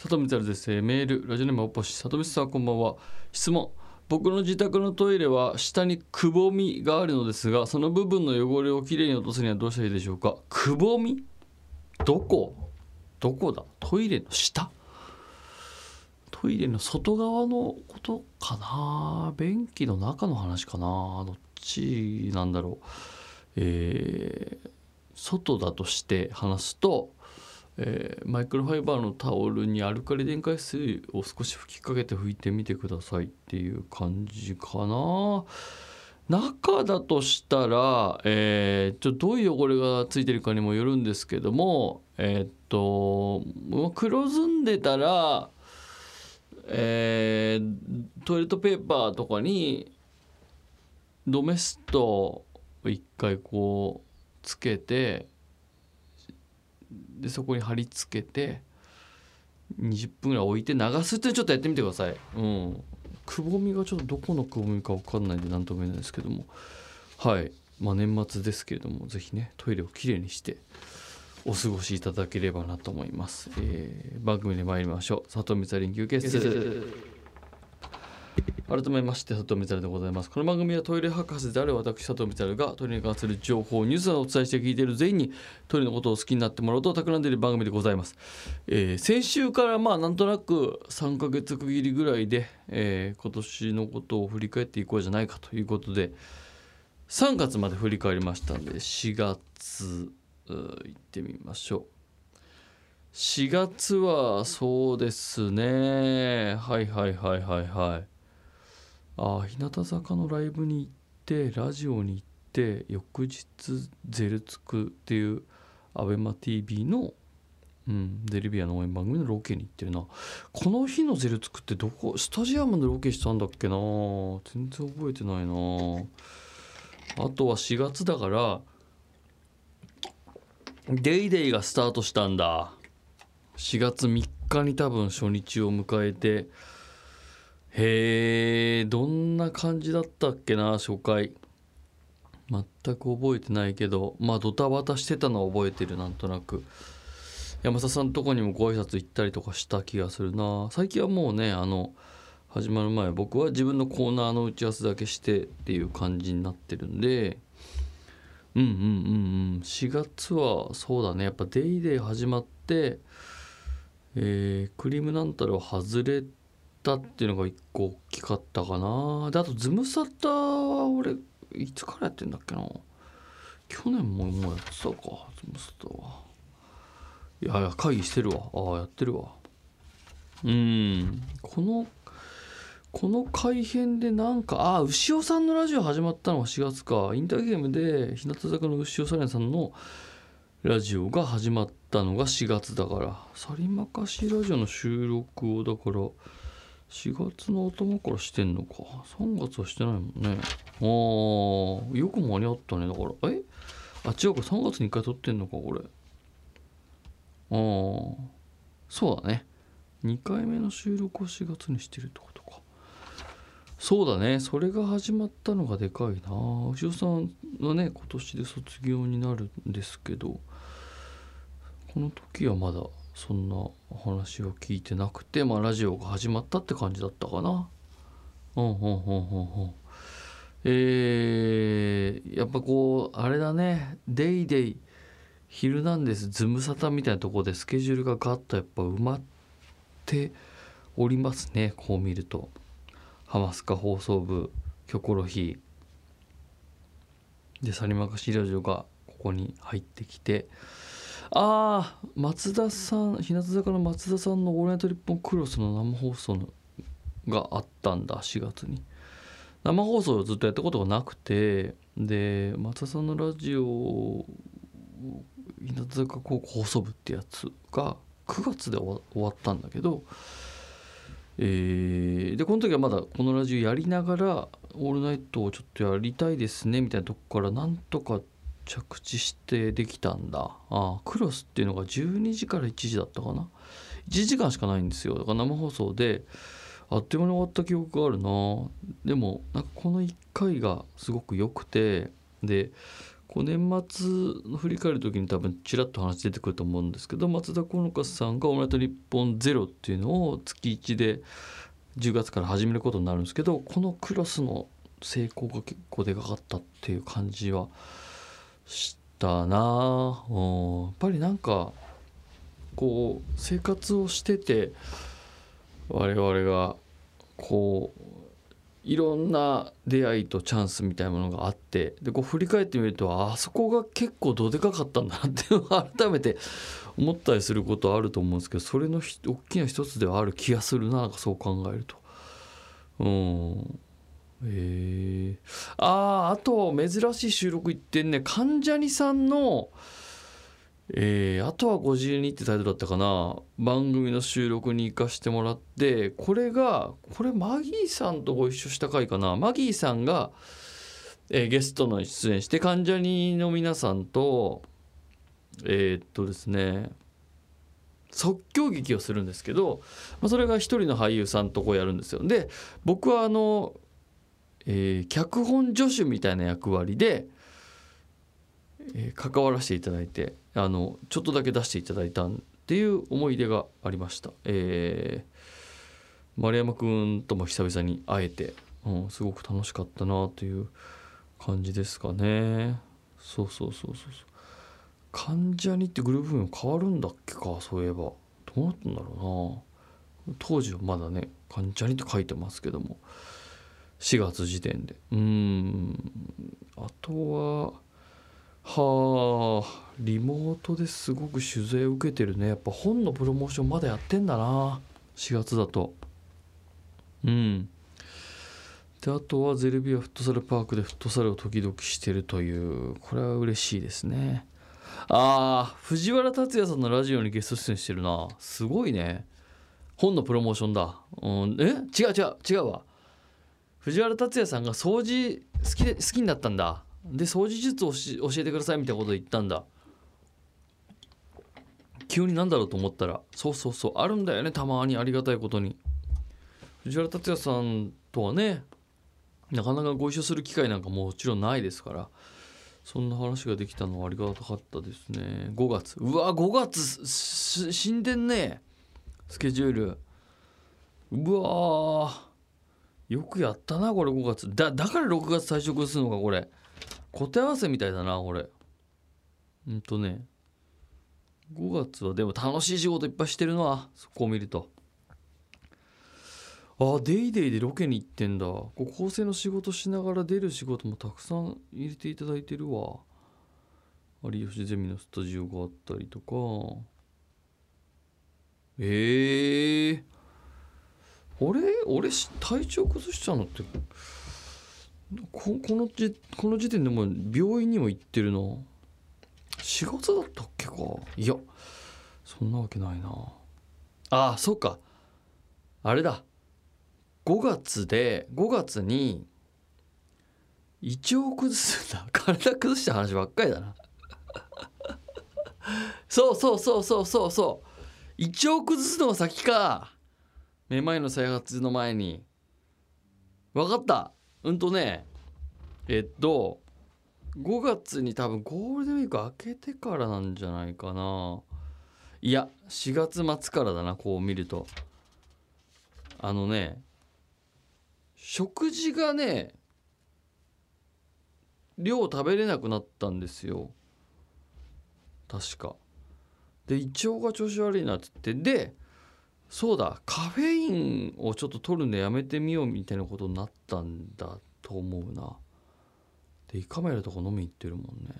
佐藤光です。メールラジオネームおぽし佐藤さんこんばんは質問。僕の自宅のトイレは下にくぼみがあるのですがその部分の汚れをきれいに落とすにはどうしたらいいでしょうか？くぼみ？どこ？どこだ？トイレの下？トイレの外側のことかな？便器の中の話かな？どっちなんだろう？えー外だとして話すと、えーマイクロファイバーのタオルにアルカリ電解水を少し吹きかけて拭いてみてくださいっていう感じかな。中だとしたら、えーちょっとどういう汚れがついてるかにもよるんですけどもえーっと黒ずんでたらえートイレットペーパーとかにドメストを一回こうつけてでそこに貼り付けて20分ぐらい置いて流すってちょっとやってみてください。うん、くぼみがちょっとどこのくぼみか分かんないんで何とも言えないですけども。はい、まあ、年末ですけれどもぜひねトイレをきれいにしてお過ごしいただければなと思います、えー番組で参りましょう。佐藤光臨休憩室改めまして佐藤光でございます。この番組はトイレ博士である私佐藤光がトイレに関する情報ニュースをお伝えして聞いている全員にトイレのことを好きになってもらおうと企んでいる番組でございます、えー先週からまあなんとなく3ヶ月区切りぐらいで、えー今年のことを振り返っていこうじゃないかということで3月まで振り返りましたんで4月うー行ってみましょう。4月はそうですね。はいはいはいはいはい。ああ日向坂のライブに行ってラジオに行って翌日ゼルつくっていう ABEMATV の、うん、ゼルビアの応援番組のロケに行ってるな。この日のゼルつくってどこスタジアムでロケしたんだっけな。全然覚えてないな。あとは4月だから「デイデイがスタートしたんだ。4月3日に多分初日を迎えてへえどんな感じだったっけな初回。全く覚えてないけど。まあドタバタしてたのは覚えてるなんとなく。山田さんとこにもご挨拶行ったりとかした気がするな。最近はもうねあの始まる前僕は自分のコーナーの打ち合わせだけしてっていう感じになってるんで。うんうんうんうん。4月はそうだね。やっぱ「デイデイ始まって、えークリームなんたらを外れたっていうのが一個大きかったかな。であとズムサタは俺いつからやってんだっけな。去年ももうやってたかズムサタは。いやいや会議してるわ。ああやってるわ。うん。このこの改編でなんかああ牛尾さんのラジオ始まったのが4月か。インターゲームで日向坂の牛尾サリンさんのラジオが始まったのが4月だからサリマカシラジオの収録をだから4月の頭からしてんのか。3月はしてないもんね。あーよく間に合ったね。だからえ？あ違うか。3月に1回撮ってんのかこれ。あーそうだね。2回目の収録を4月にしてるってことか。そうだね。それが始まったのがでかいな。牛尾さんはね今年で卒業になるんですけどこの時はまだそんな話を聞いてなくてまあラジオが始まったって感じだったかな。うんうんうんうんうん。えー、やっぱこうあれだね「デイデイヒルナンデス」ズムサタみたいなとこでスケジュールがガッとやっぱ埋まっておりますね。こう見ると。ハマスカ放送部キョコロヒー。でサリマカシラジオがここに入ってきて。ああ松田さん日向坂の松田さんの「オールナイトニッポンクロス」の生放送のがあったんだ4月に。生放送をずっとやったことがなくてで松田さんのラジオ日向坂高校放送部ってやつが9月で終わったんだけどえーでこの時はまだこのラジオやりながら「オールナイト」をちょっとやりたいですねみたいなとこからなんとか着地してできたんだ。ああクロスっていうのが12時から1時だったかな？1時間しかないんですよ。だから生放送であっという間に終わった記憶があるな。でもなんかこの1回がすごく良くてでこう年末の振り返る時に多分ちらっと話出てくると思うんですけど松田好花さんが「オールナイトニッポンゼロっていうのを月1で10月から始めることになるんですけどこのクロスの成功が結構でかかったっていう感じはしたな。うん。やっぱりなんかこう生活をしてて我々がこういろんな出会いとチャンスみたいなものがあってでこう振り返ってみるとあそこが結構どでかかったんだなっていうのを 改めて思ったりすることあると思うんですけどそれの大きな一つではある気がするななんかそう考えると。うん。えー、あああと珍しい収録行ってんね。関ジャニさんのえー、あとは52ってタイトルだったかな。番組の収録に行かしてもらってこれがこれマギーさんとご一緒した回かな。マギーさんが、えー、ゲストの出演して関ジャニの皆さんとえー、っとですね即興劇をするんですけど、まあ、それが一人の俳優さんとこうやるんですよ。で僕はあの、えー、脚本助手みたいな役割で、えー、関わらせていただいてあのちょっとだけ出していただいたっていう思い出がありました。えー、丸山くんとも久々に会えて、うん、すごく楽しかったなという感じですかね。そうそうそうそうそう。関ジャニってグループ名変わるんだっけかそういえばどうなったんだろうな当時はまだね関ジャニって書いてますけども4月時点で。うん。あとははあリモートですごく取材受けてるね。やっぱ本のプロモーションまだやってんだな。4月だと。うん。であとはゼルビアフットサルパークでフットサルを時々してるという。これは嬉しいですね。ああ藤原竜也さんのラジオにゲスト出演してるな。すごいね。本のプロモーションだ、うん、え？違う違う。違うわ。藤原竜也さんが掃除好きで好きになったんだ。で掃除術を教えてくださいみたいなこと言ったんだ。急になんだろうと思ったらそうそうそうあるんだよねたまにありがたいことに。藤原竜也さんとはねなかなかご一緒する機会なんかもちろんないですからそんな話ができたのはありがたかったですね。5月。うわ5月死んでんね。スケジュール。うわよくやったなこれ5月。だだから6月退職するのかこれ。答え合わせみたいだなこれ。うんとね。5月はでも楽しい仕事いっぱいしてるなそこを見ると。あデイデイでロケに行ってんだ。こう構成の仕事しながら出る仕事もたくさん入れていただいてるわ。有吉ゼミのスタジオがあったりとか。ええー、俺俺体調崩しちゃうのってここのじこの時点でも病院にも行ってるな。4月だったっけか。いやそんなわけないな。ああそうか。あれだ。5月で5月に胃腸崩すんだ。体崩した話ばっかりだな。そうそうそうそうそうそう。胃腸崩すのが先か。めまいの再発の前に。分かった。うんとね。えっと5月に多分ゴールデンウィーク明けてからなんじゃないかな。いや4月末からだなこう見ると。あのね食事がね量食べれなくなったんですよ。確か。で胃腸が調子悪いなって言って。でそうだカフェインをちょっと取るのやめてみようみたいなことになったんだと思うな。で胃カメラとか飲み行ってるもんね。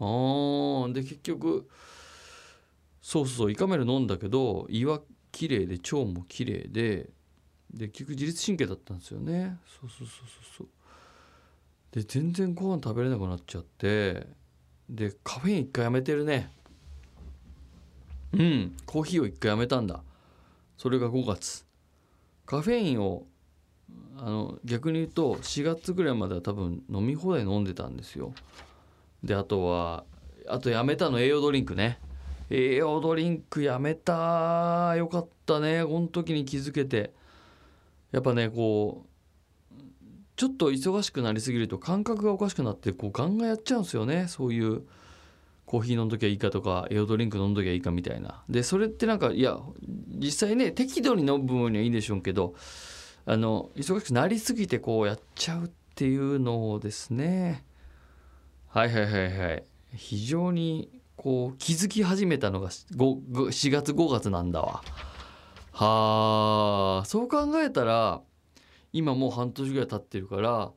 あーで結局そうそう胃カメラ飲んだけど胃は綺麗で腸も綺麗でで結局自律神経だったんですよね。そうそうそうそうそう。で全然ご飯食べれなくなっちゃってでカフェイン一回やめてるね。うん。コーヒーを一回やめたんだ。それが5月。カフェインをあの逆に言うと4月ぐらいまでは多分飲み放題飲んでたんですよ。であとはあとやめたの栄養ドリンクね。栄養ドリンクやめたよかったね。この時に気づけて。やっぱねこうちょっと忙しくなりすぎると感覚がおかしくなってこうガンガンやっちゃうんですよね。そういうコーヒー飲んどきゃいいかとか栄養ドリンク飲んどきゃいいかみたいな。でそれってなんかいや実際ね適度に飲む分にはいいんでしょうけどあの忙しくなりすぎてこうやっちゃうっていうのをですね。はいはいはいはい。非常にこう気づき始めたのが4月5月なんだわ。はあそう考えたら今もう半年ぐらい経ってるから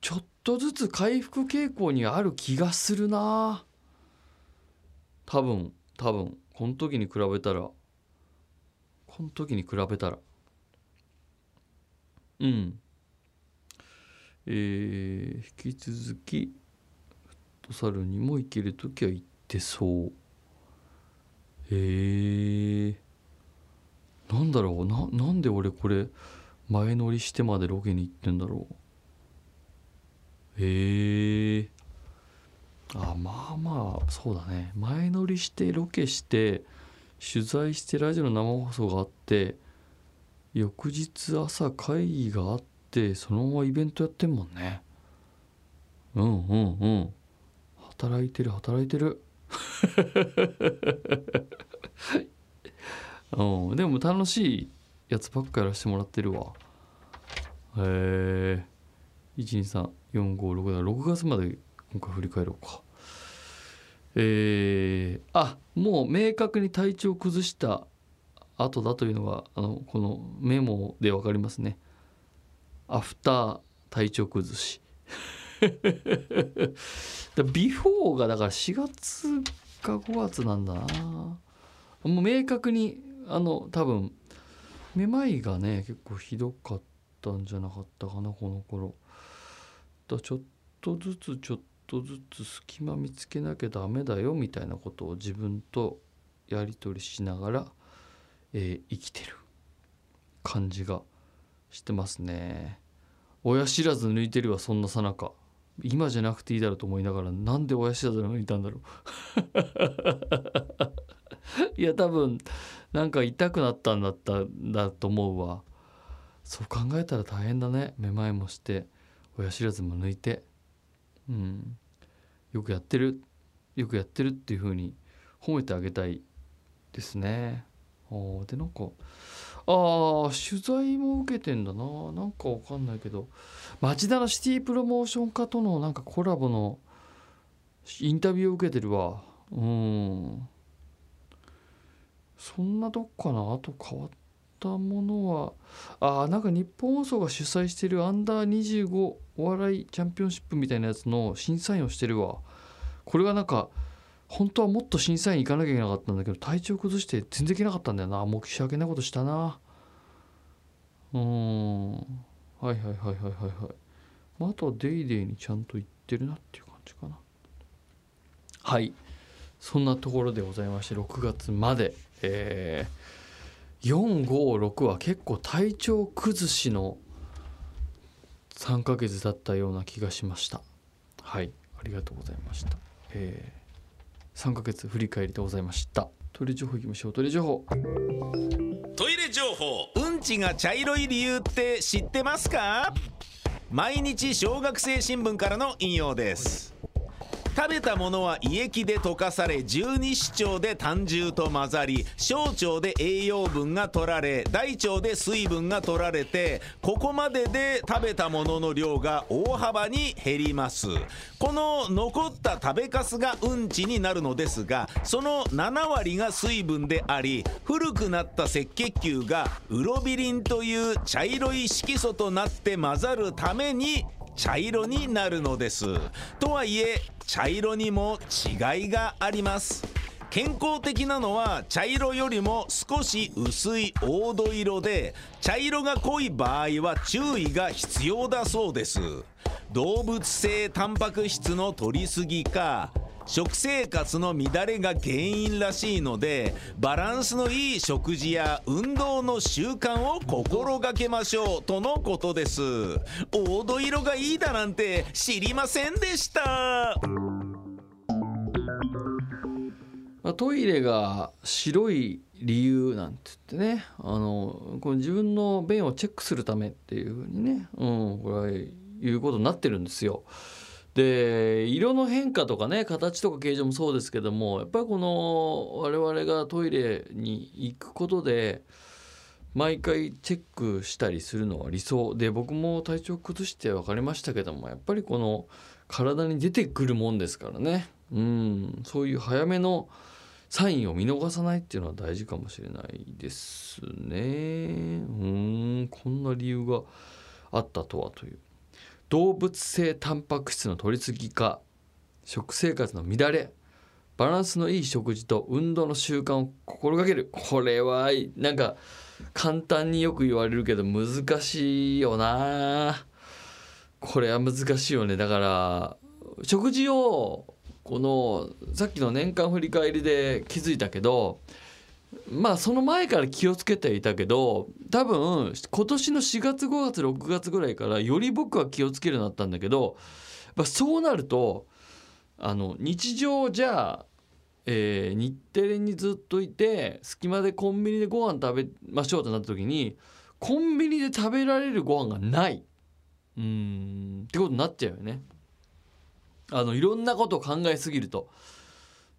ちょっとずつ回復傾向にある気がするな。多分多分この時に比べたら。この時に比べたら。うん。えー、引き続きフットサルにも行ける時は行ってそう。えー、なんだろう。ななんで俺これ前乗りしてまでロケに行ってんだろう。へえあまあまあそうだね。前乗りしてロケして取材してラジオの生放送があって翌日朝会議があってそのままイベントやってんもんね。うんうんうん。働いてる働いてる。うん。でも楽しいやつばっかやらせてもらってるわ。へえ456だ。6月まで今回振り返ろうか。えー、あもう明確に体調崩した後だというのがあのこのメモで分かりますね。アフター体調崩し。ビフォーがだから4月か5月なんだな。もう明確にあの多分めまいがね結構ひどかったんじゃなかったかなこの頃。だちょっとずつちょっとずつ隙間見つけなきゃダメだよみたいなことを自分とやり取りしながら、えー、生きてる感じがしてますね。親知らず抜いてるわそんなさなか。今じゃなくていいだろうと思いながらなんで親知らず抜いたんだろう。いや多分なんか痛くなったんだったんだと思うわ。そう考えたら大変だねめまいもして。親知らずも抜いてうん。よくやってるよくやってるっていう風に褒めてあげたいですね。あでなんかああ取材も受けてんだな。なんかわかんないけど町田のシティプロモーション課とのなんかコラボのインタビューを受けてるわ。うん。そんなとこかな。あと変わったものはあなんか日本放送が主催してるアンダー25お笑いチャンピオンシップみたいなやつの審査員をしてるわ。これがなんか本当はもっと審査員行かなきゃいけなかったんだけど体調崩して全然行けなかったんだよな。もう申し訳ないことしたな。うん。はいはいはいはいはいはい、まあ、あとは「デイデイにちゃんと行ってるなっていう感じかな。はい。そんなところでございまして6月までえー、456は結構体調崩しの3ヶ月だったような気がしました。はい。ありがとうございました。えー、3ヶ月振り返りでございました。トイレ情報いきましょう。トイレ情報。トイレ情報。うんちが茶色い理由って知ってますか毎日小学生新聞からの引用です食べたものは胃液で溶かされ十二指腸で胆汁と混ざり小腸で栄養分が取られ大腸で水分が取られてここまでで食べたものの量が大幅に減ります。この残った食べかすがうんちになるのですがその7割が水分であり古くなった赤血球がウロビリンという茶色い色素となって混ざるために茶色になるのです。とはいえ茶色にも違いがあります。健康的なのは茶色よりも少し薄い黄土色で茶色が濃い場合は注意が必要だそうです。動物性タンパク質の摂りすぎか食生活の乱れが原因らしいのでバランスのいい食事や運動の習慣を心がけましょうとのことです黄土色がいいだなんて知りませんでしたトイレが白い理由なんて言ってねあのこの自分の便をチェックするためっていうふうにね、うん、これはいうことになってるんですよ。で色の変化とかね形とか形状もそうですけどもやっぱりこの我々がトイレに行くことで毎回チェックしたりするのは理想で僕も体調崩して分かりましたけどもやっぱりこの体に出てくるもんですからね。うんそういう早めのサインを見逃さないっていうのは大事かもしれないですね。うんこんな理由があったとはという。動物性タンパク質の取りすぎか食生活の乱れバランスのいい食事と運動の習慣を心がける。これはなんか簡単によく言われるけど難しいよな。これは難しいよね。だから食事をこのさっきの年間振り返りで気づいたけどまあその前から気をつけていたけど多分今年の4月5月6月ぐらいからより僕は気をつけるようになったんだけどやっぱそうなるとあの日常じゃあえー、日テレにずっといて隙間でコンビニでご飯食べましょうとなった時にコンビニで食べられるご飯がないうんってことになっちゃうよね。あのいろんなことを考えすぎると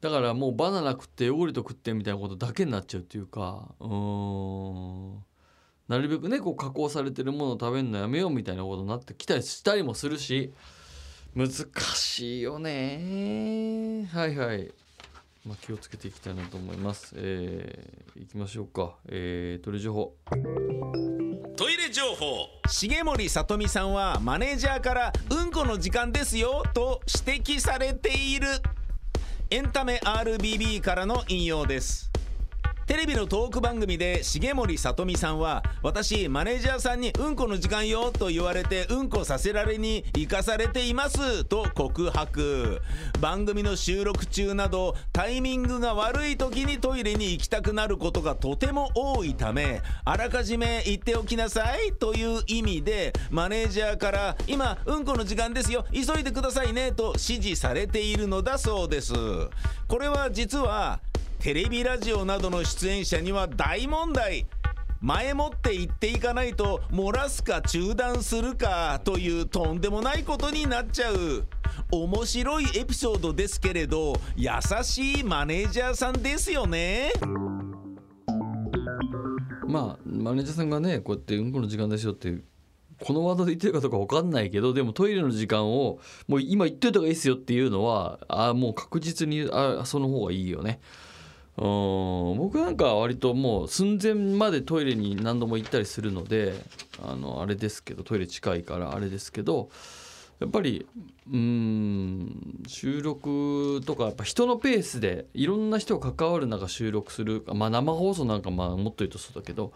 だからもうバナナ食ってヨーグルト食ってみたいなことだけになっちゃうっていうかうんなるべくねこう加工されてるものを食べるのやめようみたいなことになってきたりしたりもするし難しいよねはいはいまあ、気をつけていきたいなと思います。えー、いきましょうか。えー、トイレ情報。トイレ情報。重森さとみさんはマネージャーからうんこの時間ですよと指摘されている。エンタメ RBB からの引用です。テレビのトーク番組で重森さとみさんは私マネージャーさんにうんこの時間よと言われてうんこさせられに行かされていますと告白。番組の収録中などタイミングが悪い時にトイレに行きたくなることがとても多いためあらかじめ言っておきなさいという意味でマネージャーから今うんこの時間ですよ急いでくださいねと指示されているのだそうです。これは実はテレビラジオなどの出演者には大問題。前もって言っていかないと漏らすか中断するかというとんでもないことになっちゃう。面白いエピソードですけれど優しいマネージャーさんですよね。まあマネージャーさんがねこうやってうんこの時間ですよってこのワードで言ってるかどうか分かんないけどでもトイレの時間をもう今言っといた方がいいですよっていうのはあもう確実にあその方がいいよね。うん。僕なんか割ともう寸前までトイレに何度も行ったりするのであのあれですけどトイレ近いからあれですけどやっぱりうん収録とかやっぱ人のペースでいろんな人が関わる中収録するまあ生放送なんかまあもっと言うとそうだけど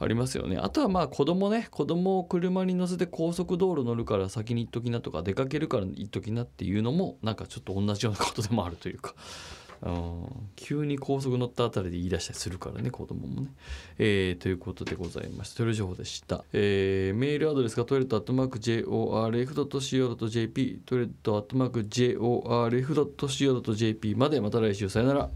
ありますよね。あとはまあ子供ね子供を車に乗せて高速道路乗るから先に行っときなとか出かけるから行っときなっていうのもなんかちょっと同じようなことでもあるというか。急に高速乗ったあたりで言い出したりするからね子供もね、えー、ということでございましたトイレ情報でした、えー、メールアドレスがトイレットアットマーク JORF.CO.JP トイレットアットマーク JORF.CO.JP まで。また来週さよなら。